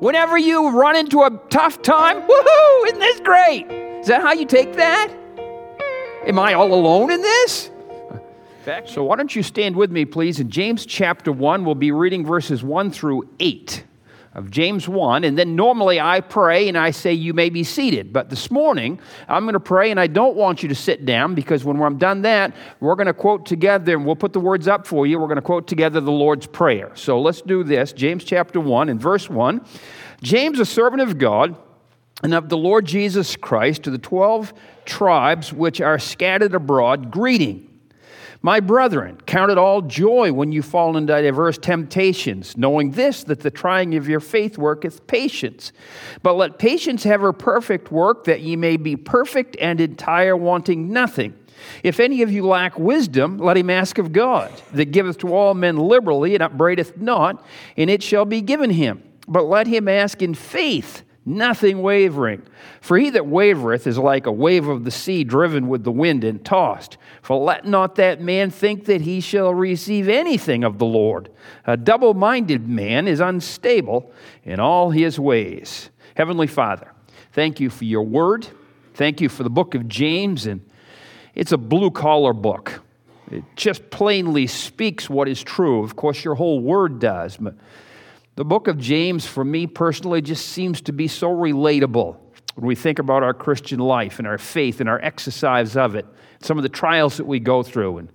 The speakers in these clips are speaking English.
Whenever you run into a tough time, woohoo, isn't this great? Is that how you take that? Am I all alone in this? So, why don't you stand with me, please? In James chapter 1, we'll be reading verses 1 through 8 of James 1. And then normally I pray and I say, You may be seated. But this morning, I'm going to pray and I don't want you to sit down because when I'm done that, we're going to quote together and we'll put the words up for you. We're going to quote together the Lord's Prayer. So, let's do this. James chapter 1 and verse 1. James, a servant of God and of the Lord Jesus Christ, to the 12 tribes which are scattered abroad, greeting. My brethren, count it all joy when you fall into diverse temptations, knowing this, that the trying of your faith worketh patience. But let patience have her perfect work, that ye may be perfect and entire, wanting nothing. If any of you lack wisdom, let him ask of God, that giveth to all men liberally, and upbraideth not, and it shall be given him. But let him ask in faith nothing wavering. For he that wavereth is like a wave of the sea driven with the wind and tossed. For let not that man think that he shall receive anything of the Lord. A double minded man is unstable in all his ways. Heavenly Father, thank you for your word. Thank you for the book of James. And it's a blue collar book. It just plainly speaks what is true. Of course, your whole word does. But the book of James, for me personally, just seems to be so relatable when we think about our Christian life and our faith and our exercise of it, some of the trials that we go through, and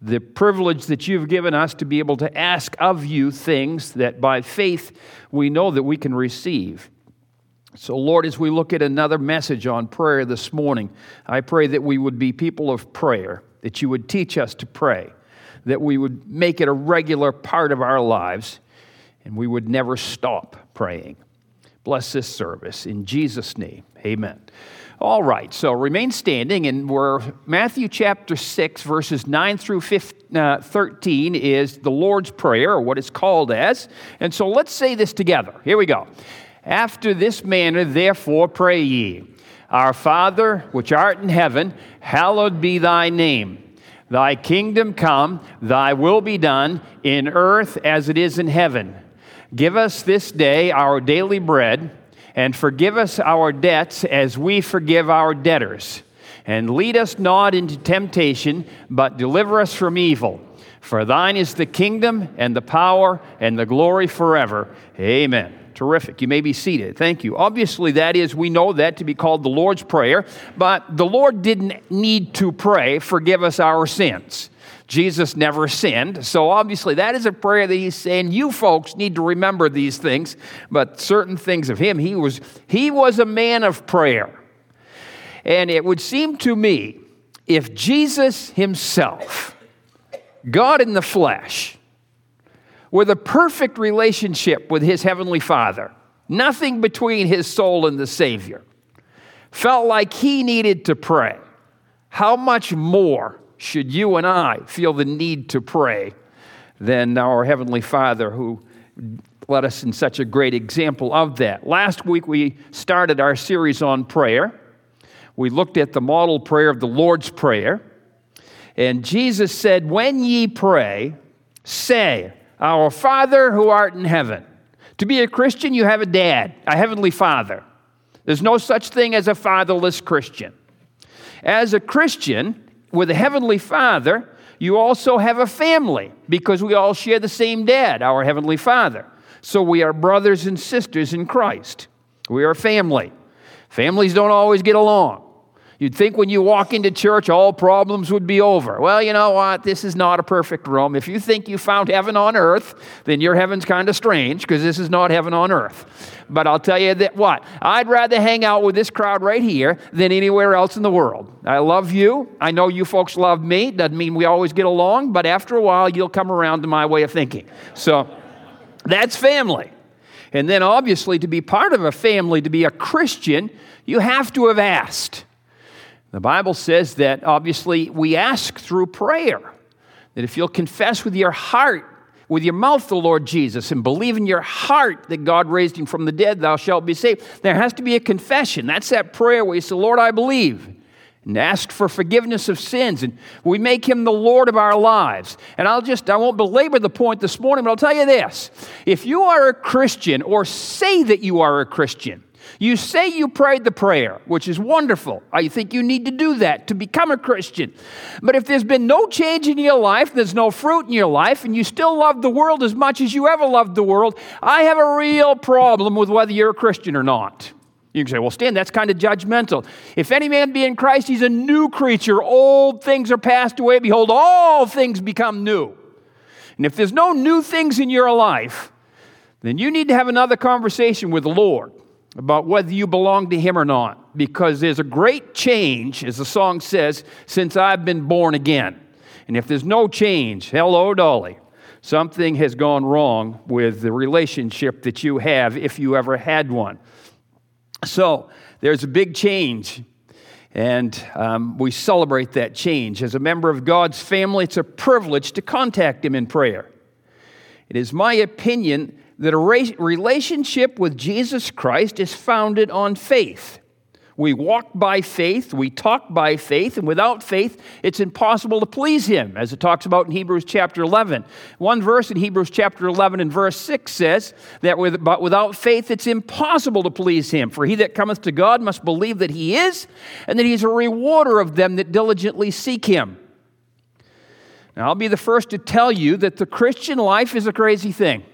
the privilege that you've given us to be able to ask of you things that by faith we know that we can receive. So, Lord, as we look at another message on prayer this morning, I pray that we would be people of prayer, that you would teach us to pray, that we would make it a regular part of our lives and we would never stop praying. Bless this service. In Jesus' name, amen. All right, so remain standing, and we're Matthew chapter 6, verses 9 through 15, uh, 13 is the Lord's Prayer, or what it's called as. And so let's say this together. Here we go. After this manner, therefore, pray ye Our Father, which art in heaven, hallowed be thy name. Thy kingdom come, thy will be done, in earth as it is in heaven. Give us this day our daily bread, and forgive us our debts as we forgive our debtors. And lead us not into temptation, but deliver us from evil. For thine is the kingdom, and the power, and the glory forever. Amen. Terrific. You may be seated. Thank you. Obviously, that is, we know that to be called the Lord's Prayer, but the Lord didn't need to pray, forgive us our sins. Jesus never sinned. So obviously, that is a prayer that he's saying you folks need to remember these things, but certain things of him. He was, he was a man of prayer. And it would seem to me if Jesus himself, God in the flesh, with a perfect relationship with his heavenly Father, nothing between his soul and the Savior, felt like he needed to pray, how much more should you and I feel the need to pray than our Heavenly Father who led us in such a great example of that. Last week we started our series on prayer. We looked at the model prayer of the Lord's Prayer. And Jesus said, When ye pray, say, Our Father who art in heaven. To be a Christian, you have a dad, a heavenly father. There's no such thing as a fatherless Christian. As a Christian, with the heavenly father, you also have a family because we all share the same dad, our heavenly father. So we are brothers and sisters in Christ. We are family. Families don't always get along. You'd think when you walk into church, all problems would be over. Well, you know what? This is not a perfect room. If you think you found heaven on earth, then your heaven's kind of strange because this is not heaven on earth. But I'll tell you that what? I'd rather hang out with this crowd right here than anywhere else in the world. I love you. I know you folks love me. Doesn't mean we always get along, but after a while, you'll come around to my way of thinking. So that's family. And then, obviously, to be part of a family, to be a Christian, you have to have asked. The Bible says that obviously we ask through prayer. That if you'll confess with your heart, with your mouth, the Lord Jesus, and believe in your heart that God raised him from the dead, thou shalt be saved. There has to be a confession. That's that prayer where you say, Lord, I believe. and ask for forgiveness of sins and we make him the lord of our lives and i'll just i won't belabor the point this morning but i'll tell you this if you are a christian or say that you are a christian you say you prayed the prayer, which is wonderful. I think you need to do that to become a Christian. But if there's been no change in your life, there's no fruit in your life, and you still love the world as much as you ever loved the world, I have a real problem with whether you're a Christian or not. You can say, well, Stan, that's kind of judgmental. If any man be in Christ, he's a new creature. Old things are passed away. Behold, all things become new. And if there's no new things in your life, then you need to have another conversation with the Lord about whether you belong to Him or not, because there's a great change, as the song says, since I've been born again. And if there's no change, hello, Dolly, something has gone wrong with the relationship that you have if you ever had one. So there's a big change, and um, we celebrate that change. As a member of God's family, it's a privilege to contact Him in prayer. It is my opinion that a relationship with Jesus Christ is founded on faith. We walk by faith, we talk by faith, and without faith, it's impossible to please Him, as it talks about in Hebrews chapter 11. One verse in Hebrews chapter 11 and verse 6 says that with, but without faith, it's impossible to please Him. For he that cometh to God must believe that He is, and that He's a rewarder of them that diligently seek Him. Now, I'll be the first to tell you that the Christian life is a crazy thing.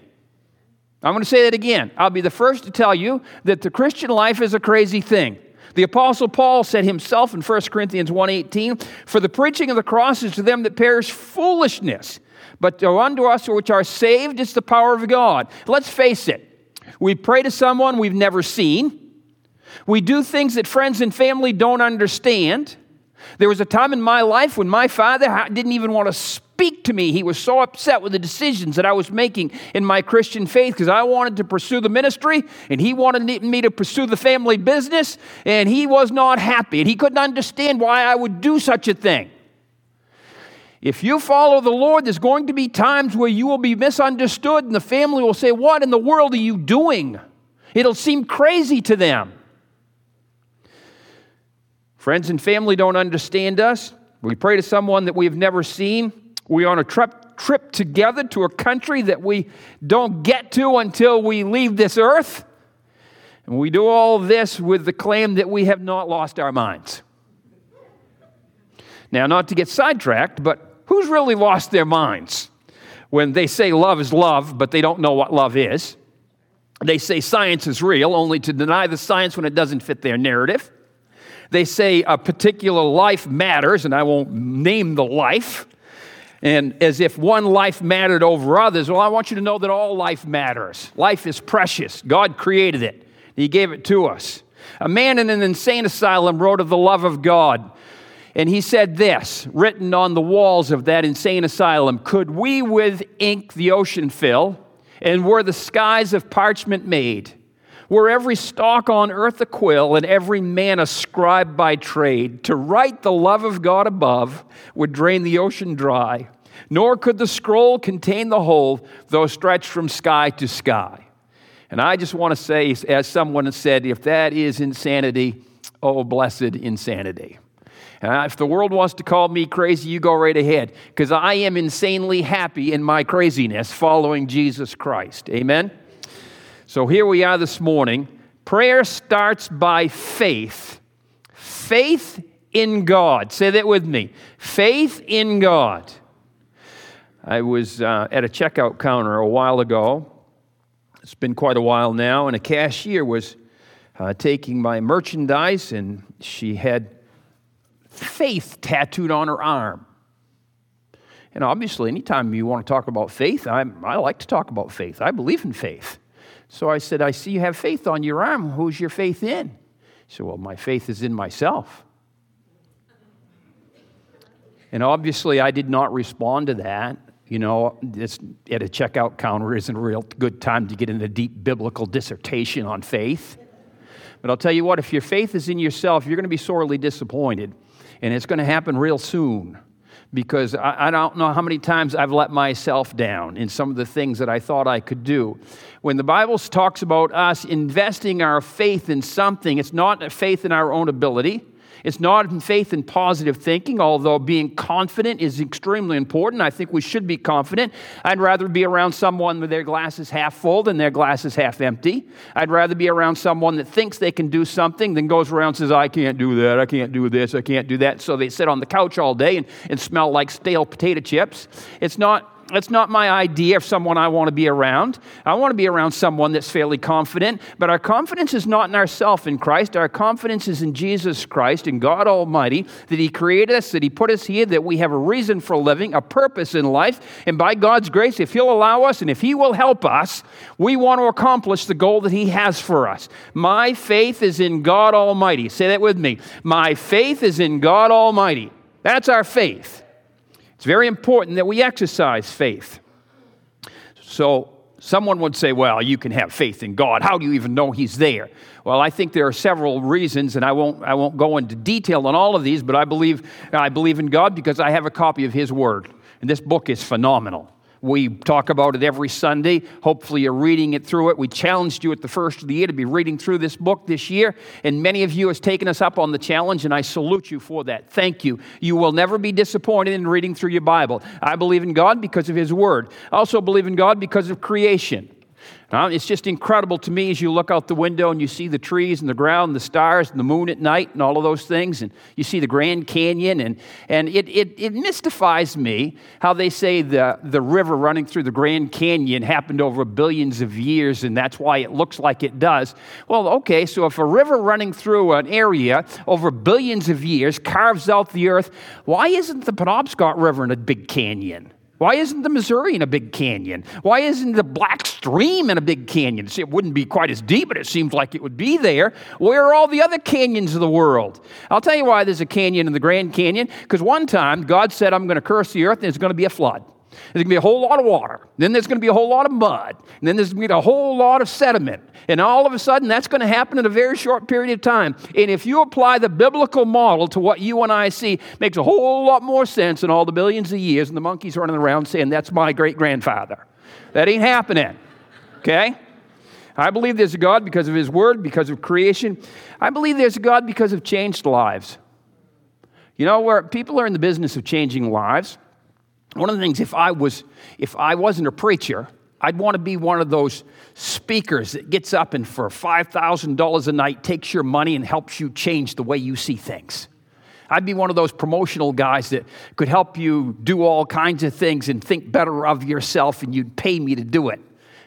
I'm going to say that again. I'll be the first to tell you that the Christian life is a crazy thing. The apostle Paul said himself in 1 Corinthians 1:18, "For the preaching of the cross is to them that perish foolishness, but to unto us which are saved is the power of God." Let's face it. We pray to someone we've never seen. We do things that friends and family don't understand. There was a time in my life when my father didn't even want to speak to me. He was so upset with the decisions that I was making in my Christian faith because I wanted to pursue the ministry and he wanted me to pursue the family business, and he was not happy and he couldn't understand why I would do such a thing. If you follow the Lord, there's going to be times where you will be misunderstood, and the family will say, What in the world are you doing? It'll seem crazy to them. Friends and family don't understand us. We pray to someone that we've never seen. We're on a trip, trip together to a country that we don't get to until we leave this earth. And we do all this with the claim that we have not lost our minds. Now, not to get sidetracked, but who's really lost their minds when they say love is love, but they don't know what love is? They say science is real, only to deny the science when it doesn't fit their narrative. They say a particular life matters, and I won't name the life, and as if one life mattered over others. Well, I want you to know that all life matters. Life is precious. God created it, He gave it to us. A man in an insane asylum wrote of the love of God. And he said this, written on the walls of that insane asylum Could we with ink the ocean fill, and were the skies of parchment made? Were every stalk on earth a quill, and every man a scribe by trade, to write the love of God above would drain the ocean dry, nor could the scroll contain the whole, though stretched from sky to sky. And I just want to say, as someone has said, if that is insanity, oh, blessed insanity. And if the world wants to call me crazy, you go right ahead, because I am insanely happy in my craziness following Jesus Christ. Amen? So here we are this morning. Prayer starts by faith. Faith in God. Say that with me. Faith in God. I was uh, at a checkout counter a while ago. It's been quite a while now, and a cashier was uh, taking my merchandise, and she had faith tattooed on her arm. And obviously, anytime you want to talk about faith, I'm, I like to talk about faith. I believe in faith. So I said, I see you have faith on your arm. Who's your faith in? She said, Well, my faith is in myself. And obviously, I did not respond to that. You know, this, at a checkout counter isn't a real good time to get into a deep biblical dissertation on faith. But I'll tell you what, if your faith is in yourself, you're going to be sorely disappointed. And it's going to happen real soon because I, I, don't know how many times I've let myself down in some of the things that I thought I could do. When the Bible talks about us investing our faith in something, it's not faith in our own ability, It's not faith in positive thinking, although being confident is extremely important. I think we should be confident. I'd rather be around someone with their glasses half full than their glasses half empty. I'd rather be around someone that thinks they can do something than goes around and says, I can't do that, I can't do this, I can't do that. So they sit on the couch all day and, and smell like stale potato chips. It's not that's not my idea of someone I want to be around. I want to be around someone that's fairly confident, but our confidence is not in ourselves in Christ. Our confidence is in Jesus Christ, in God Almighty, that He created us, that He put us here, that we have a reason for living, a purpose in life. And by God's grace, if He'll allow us and if He will help us, we want to accomplish the goal that He has for us. My faith is in God Almighty. Say that with me. My faith is in God Almighty. That's our faith. It's very important that we exercise faith. So, someone would say, Well, you can have faith in God. How do you even know He's there? Well, I think there are several reasons, and I won't, I won't go into detail on all of these, but I believe, I believe in God because I have a copy of His Word. And this book is phenomenal. We talk about it every Sunday. Hopefully, you're reading it through it. We challenged you at the first of the year to be reading through this book this year, and many of you has taken us up on the challenge, and I salute you for that. Thank you. You will never be disappointed in reading through your Bible. I believe in God because of His Word. I also believe in God because of creation. Now, it's just incredible to me as you look out the window and you see the trees and the ground and the stars and the moon at night and all of those things, and you see the Grand Canyon, and, and it, it, it mystifies me how they say the, the river running through the Grand Canyon happened over billions of years, and that's why it looks like it does. Well, okay, so if a river running through an area over billions of years carves out the earth, why isn't the Penobscot River in a big canyon? Why isn't the Missouri in a big canyon? Why isn't the Black Stream in a big canyon? See, it wouldn't be quite as deep, but it seems like it would be there. Where are all the other canyons of the world? I'll tell you why there's a canyon in the Grand Canyon. Because one time God said, I'm going to curse the earth and there's going to be a flood. There's going to be a whole lot of water. Then there's going to be a whole lot of mud. And then there's going to be a whole lot of sediment. And all of a sudden, that's going to happen in a very short period of time. And if you apply the biblical model to what you and I see, makes a whole lot more sense than all the billions of years and the monkeys running around saying, That's my great grandfather. That ain't happening. Okay? I believe there's a God because of His Word, because of creation. I believe there's a God because of changed lives. You know, where people are in the business of changing lives, one of the things, if I, was, if I wasn't a preacher, I'd want to be one of those speakers that gets up and for $5,000 a night takes your money and helps you change the way you see things. I'd be one of those promotional guys that could help you do all kinds of things and think better of yourself, and you'd pay me to do it.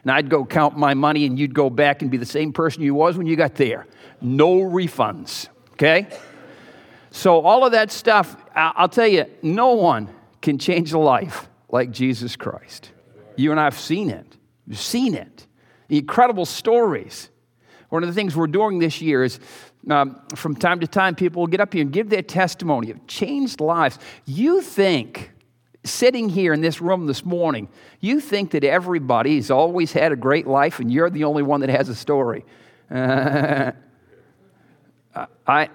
And I'd go count my money, and you'd go back and be the same person you was when you got there. No refunds, okay? So, all of that stuff, I'll tell you, no one can change a life like Jesus Christ. You and I have seen it. You've seen it. The incredible stories. One of the things we're doing this year is um, from time to time, people will get up here and give their testimony of changed lives. You think, sitting here in this room this morning, you think that everybody's always had a great life and you're the only one that has a story. Uh, I,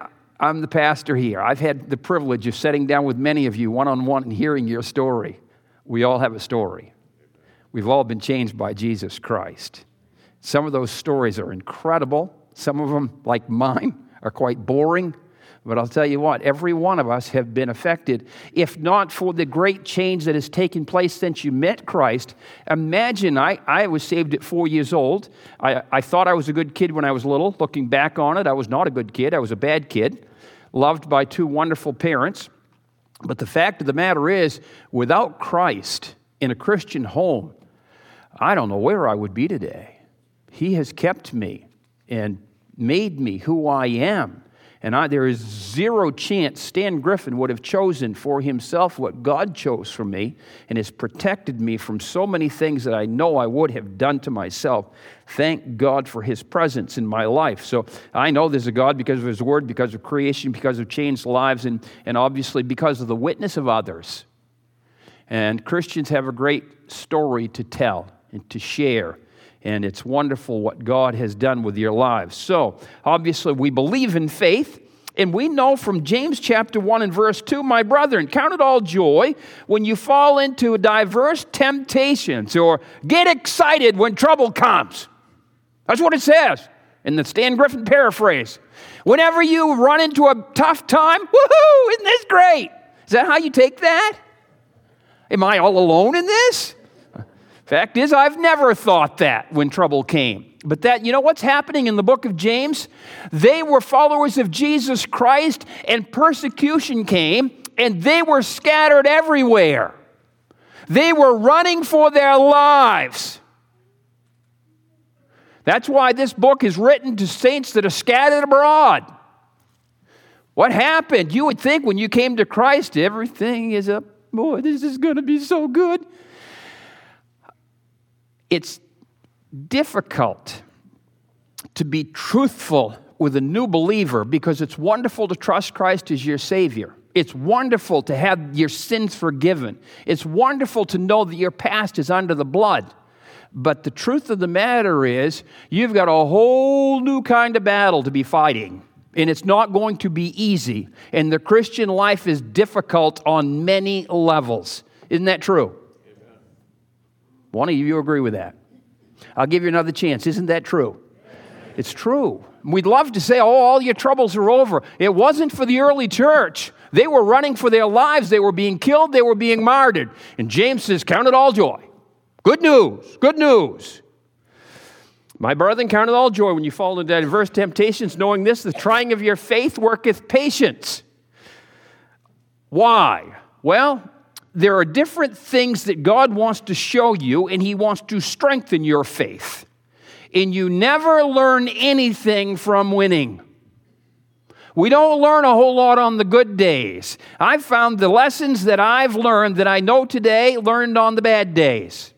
I'm the pastor here. I've had the privilege of sitting down with many of you one on one and hearing your story. We all have a story. We've all been changed by Jesus Christ. Some of those stories are incredible. Some of them, like mine, are quite boring. But I'll tell you what, every one of us have been affected. If not for the great change that has taken place since you met Christ, imagine I, I was saved at four years old. I, I thought I was a good kid when I was little. Looking back on it, I was not a good kid, I was a bad kid loved by two wonderful parents. But the fact of the matter is, without Christ in a Christian home, I don't know where I would be today. He has kept me and made me who I am. And I, there is zero chance Stan Griffin would have chosen for himself what God chose for me and has protected me from so many things that I know I would have done to myself. Thank God for his presence in my life. So I know there's a God because of his word, because of creation, because of changed lives, and, and obviously because of the witness of others. And Christians have a great story to tell and to share and it's wonderful what God has done with your lives. So, obviously, we believe in faith. And we know from James chapter 1 and verse 2, my brethren, count it all joy when you fall into diverse temptations or get excited when trouble comes. That's what it says. In the Stan Griffin paraphrase, whenever you run into a tough time, woohoo, isn't this great? Is that how you take that? Am I all alone in this? Fact is, I've never thought that when trouble came. But that, you know what's happening in the book of James? They were followers of Jesus Christ, and persecution came, and they were scattered everywhere. They were running for their lives. That's why this book is written to saints that are scattered abroad. What happened? You would think when you came to Christ, everything is up. Boy, this is going to be so good. It's difficult to be truthful with a new believer because it's wonderful to trust Christ as your Savior. It's wonderful to have your sins forgiven. It's wonderful to know that your past is under the blood. But the truth of the matter is, you've got a whole new kind of battle to be fighting. And it's not going to be easy. And the Christian life is difficult on many levels. Isn't that true? One of you agree with that. I'll give you another chance. Isn't that true? It's true. We'd love to say, oh, all your troubles are over. It wasn't for the early church. They were running for their lives. They were being killed. They were being martyred. And James says, Count it all joy. Good news. Good news. My brethren, count it all joy when you fall into diverse temptations, knowing this, the trying of your faith worketh patience. Why? Well, there are different things that God wants to show you, and He wants to strengthen your faith. And you never learn anything from winning. We don't learn a whole lot on the good days. I've found the lessons that I've learned that I know today learned on the bad days.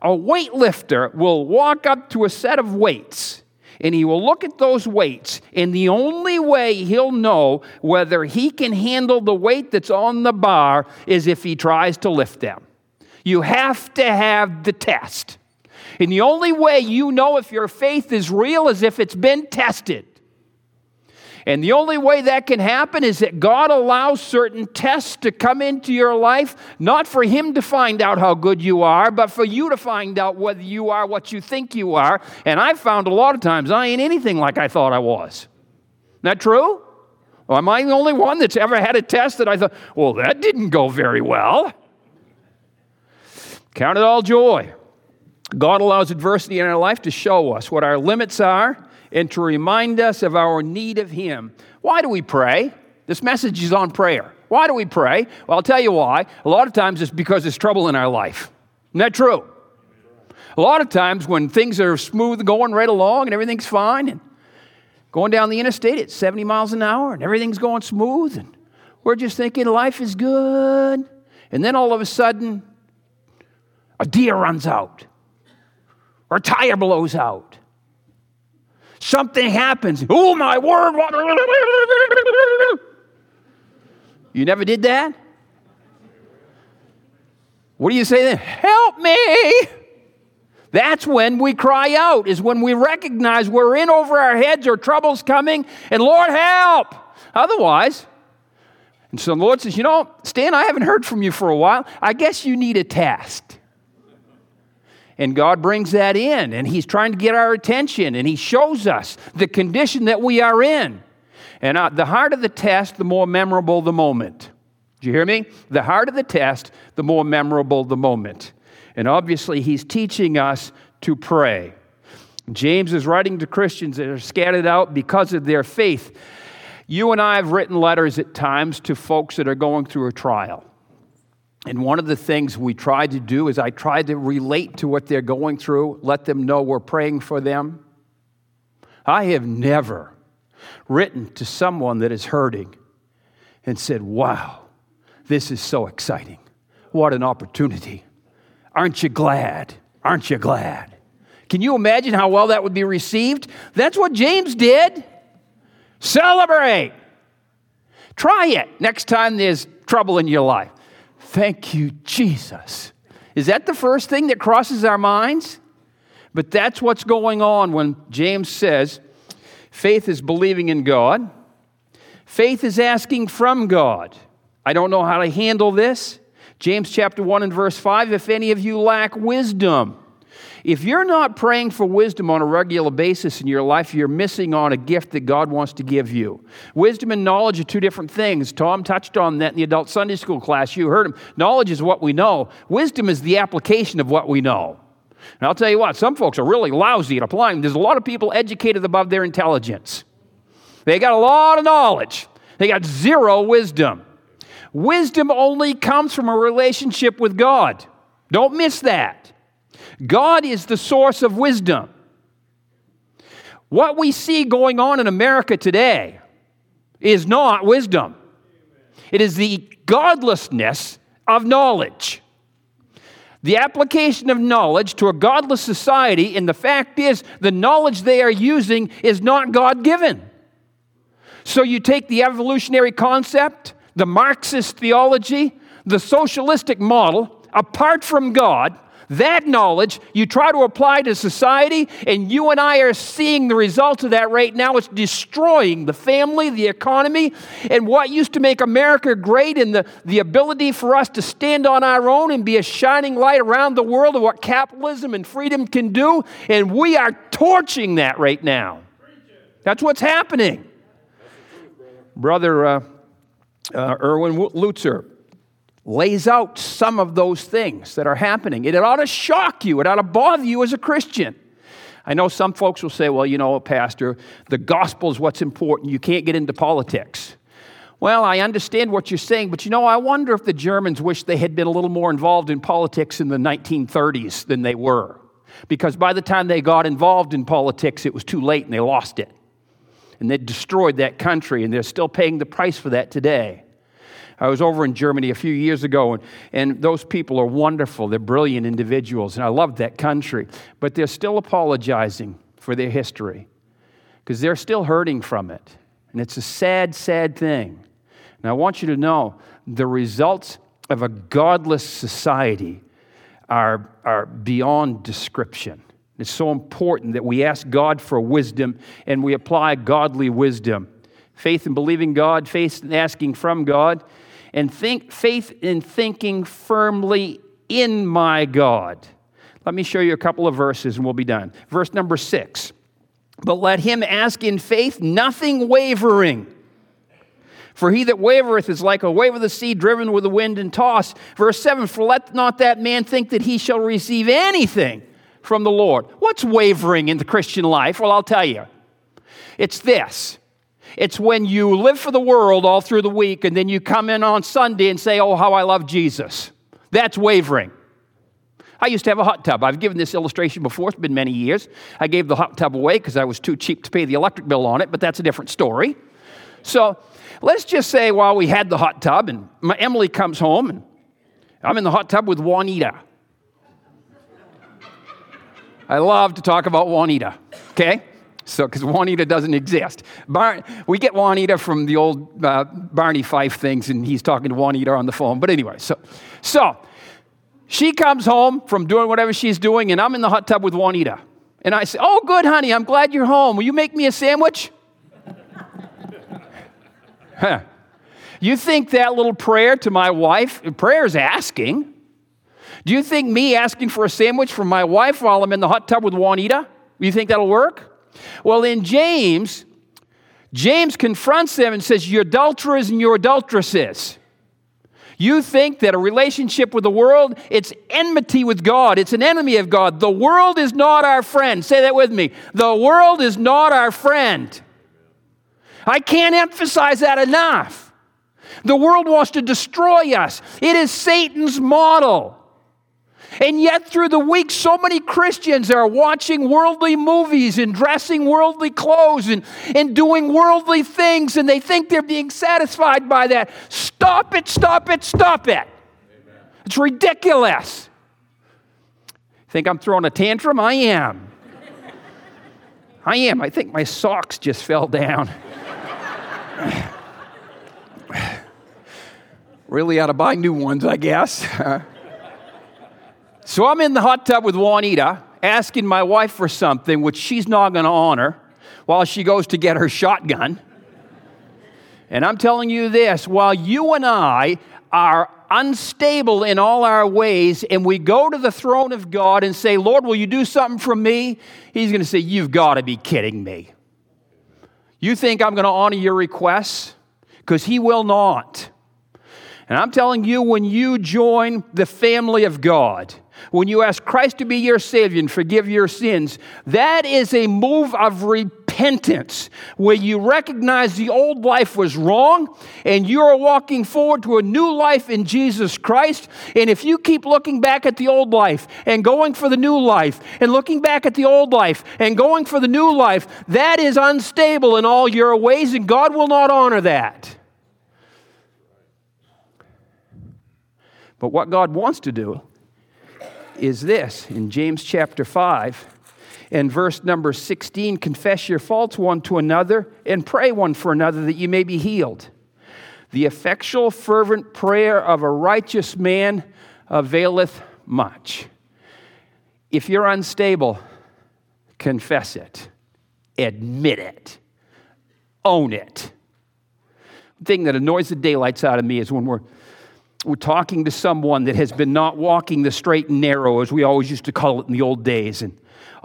A weightlifter will walk up to a set of weights and he will look at those weights, and the only way he'll know whether he can handle the weight that's on the bar is if he tries to lift them. You have to have the test. And the only way you know if your faith is real is if it's been tested. And the only way that can happen is that God allows certain tests to come into your life, not for Him to find out how good you are, but for you to find out whether you are what you think you are. And I've found a lot of times I ain't anything like I thought I was. That true? Am I the only one that's ever had a test that I thought, well, that didn't go very well? Count it all joy. God allows adversity in our life to show us what our limits are and to remind us of our need of Him. Why do we pray? This message is on prayer. Why do we pray? Well, I'll tell you why. A lot of times it's because there's trouble in our life. Isn't that true? A lot of times when things are smooth going right along and everything's fine and going down the interstate at 70 miles an hour and everything's going smooth and we're just thinking life is good. And then all of a sudden, a deer runs out or a tire blows out something happens. Oh, my word. You never did that? What do you say then? Help me! That's when we cry out, is when we recognize we're in over our heads or trouble's coming, and Lord, help! Otherwise, and so the Lord says, You know, Stan, I haven't heard from you for a while. I guess you need a test. And God brings that in, and He's trying to get our attention, and He shows us the condition that we are in. And uh, the harder the test, the more memorable the moment. Do you hear me? The harder the test, the more memorable the moment. And obviously, He's teaching us to pray. James is writing to Christians that are scattered out because of their faith. You and I have written letters at times to folks that are going through a trial. And one of the things we try to do is I try to relate to what they're going through, let them know we're praying for them. I have never written to someone that is hurting and said, Wow, this is so exciting. What an opportunity. Aren't you glad? Aren't you glad? Can you imagine how well that would be received? That's what James did. Celebrate. Try it next time there's trouble in your life. Thank you, Jesus. Is that the first thing that crosses our minds? But that's what's going on when James says faith is believing in God, faith is asking from God. I don't know how to handle this. James chapter 1 and verse 5 if any of you lack wisdom, If you're not praying for wisdom on a regular basis in your life, you're missing on a gift that God wants to give you. Wisdom and knowledge are two different things. Tom touched on that in the adult Sunday school class. You heard him. Knowledge is what we know, wisdom is the application of what we know. And I'll tell you what, some folks are really lousy at applying. There's a lot of people educated above their intelligence. They got a lot of knowledge, they got zero wisdom. Wisdom only comes from a relationship with God. Don't miss that. God is the source of wisdom. What we see going on in America today is not wisdom, it is the godlessness of knowledge. The application of knowledge to a godless society, and the fact is, the knowledge they are using is not God given. So you take the evolutionary concept, the Marxist theology, the socialistic model, apart from God, that knowledge you try to apply to society, and you and I are seeing the results of that right now. It's destroying the family, the economy, and what used to make America great, and the, the ability for us to stand on our own and be a shining light around the world of what capitalism and freedom can do. And we are torching that right now. That's what's happening. Brother uh, uh, Erwin Lutzer lays out some of those things that are happening. It ought to shock you, it ought to bother you as a Christian. I know some folks will say, well, you know, Pastor, the gospel is what's important. You can't get into politics. Well, I understand what you're saying, but you know, I wonder if the Germans wish they had been a little more involved in politics in the 1930s than they were. Because by the time they got involved in politics, it was too late and they lost it. And they destroyed that country, and they're still paying the price for that today. I was over in Germany a few years ago, and, and those people are wonderful. They're brilliant individuals, and I love that country. But they're still apologizing for their history because they're still hurting from it. And it's a sad, sad thing. And I want you to know the results of a godless society are, are beyond description. It's so important that we ask God for wisdom and we apply godly wisdom. Faith in believing God, faith in asking from God, and think, faith in thinking firmly in my God. Let me show you a couple of verses and we'll be done. Verse number six. But let him ask in faith, nothing wavering. For he that wavereth is like a wave of the sea driven with the wind and tossed. Verse 7 For let not that man think that he shall receive anything from the Lord. What's wavering in the Christian life? Well, I'll tell you. It's this it's when you live for the world all through the week and then you come in on Sunday and say, Oh, how I love Jesus. That's wavering. I used to have a hot tub. I've given this illustration before, it's been many years. I gave the hot tub away because I was too cheap to pay the electric bill on it, but that's a different story. So let's just say while we had the hot tub and Emily comes home and I'm in the hot tub with Juanita. I love to talk about Juanita, okay? So, because Juanita doesn't exist. Bar- we get Juanita from the old uh, Barney Fife things, and he's talking to Juanita on the phone. But anyway, so, so she comes home from doing whatever she's doing, and I'm in the hot tub with Juanita. And I say, Oh, good, honey, I'm glad you're home. Will you make me a sandwich? huh. You think that little prayer to my wife, prayer is asking. Do you think me asking for a sandwich from my wife while I'm in the hot tub with Juanita, you think that'll work? Well, in James, James confronts them and says, You adulterers and your adulteresses. You think that a relationship with the world, it's enmity with God. It's an enemy of God. The world is not our friend. Say that with me. The world is not our friend. I can't emphasize that enough. The world wants to destroy us. It is Satan's model. And yet, through the week, so many Christians are watching worldly movies and dressing worldly clothes and, and doing worldly things, and they think they're being satisfied by that. Stop it, stop it, stop it. Amen. It's ridiculous. Think I'm throwing a tantrum? I am. I am. I think my socks just fell down. really ought to buy new ones, I guess. So I'm in the hot tub with Juanita, asking my wife for something which she's not going to honor while she goes to get her shotgun. And I'm telling you this while you and I are unstable in all our ways and we go to the throne of God and say, Lord, will you do something for me? He's going to say, You've got to be kidding me. You think I'm going to honor your requests? Because He will not. And I'm telling you, when you join the family of God, when you ask Christ to be your Savior and forgive your sins, that is a move of repentance where you recognize the old life was wrong and you're walking forward to a new life in Jesus Christ. And if you keep looking back at the old life and going for the new life and looking back at the old life and going for the new life, that is unstable in all your ways, and God will not honor that. But what God wants to do is this in James chapter 5 and verse number 16 confess your faults one to another and pray one for another that you may be healed. The effectual, fervent prayer of a righteous man availeth much. If you're unstable, confess it, admit it, own it. The thing that annoys the daylights out of me is when we're we're talking to someone that has been not walking the straight and narrow, as we always used to call it in the old days, and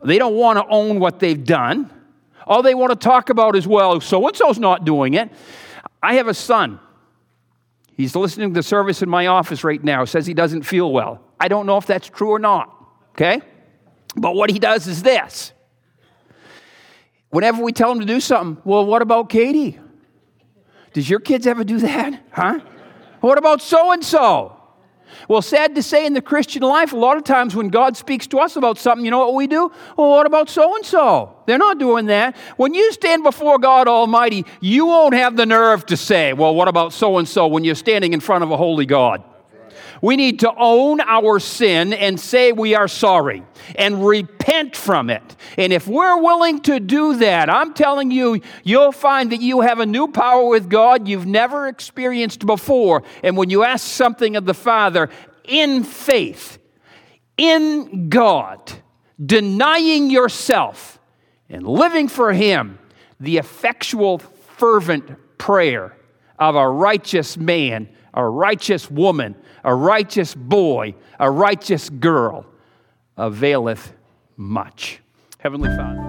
they don't want to own what they've done. All they want to talk about is, well, so and so's not doing it. I have a son. He's listening to the service in my office right now, says he doesn't feel well. I don't know if that's true or not, okay? But what he does is this. Whenever we tell him to do something, well, what about Katie? Does your kids ever do that? Huh? What about so and so? Well, sad to say, in the Christian life, a lot of times when God speaks to us about something, you know what we do? Well, what about so and so? They're not doing that. When you stand before God Almighty, you won't have the nerve to say, well, what about so and so when you're standing in front of a holy God? We need to own our sin and say we are sorry and repent from it. And if we're willing to do that, I'm telling you, you'll find that you have a new power with God you've never experienced before. And when you ask something of the Father in faith, in God, denying yourself and living for Him, the effectual, fervent prayer of a righteous man, a righteous woman, a righteous boy, a righteous girl availeth much. Heavenly Father.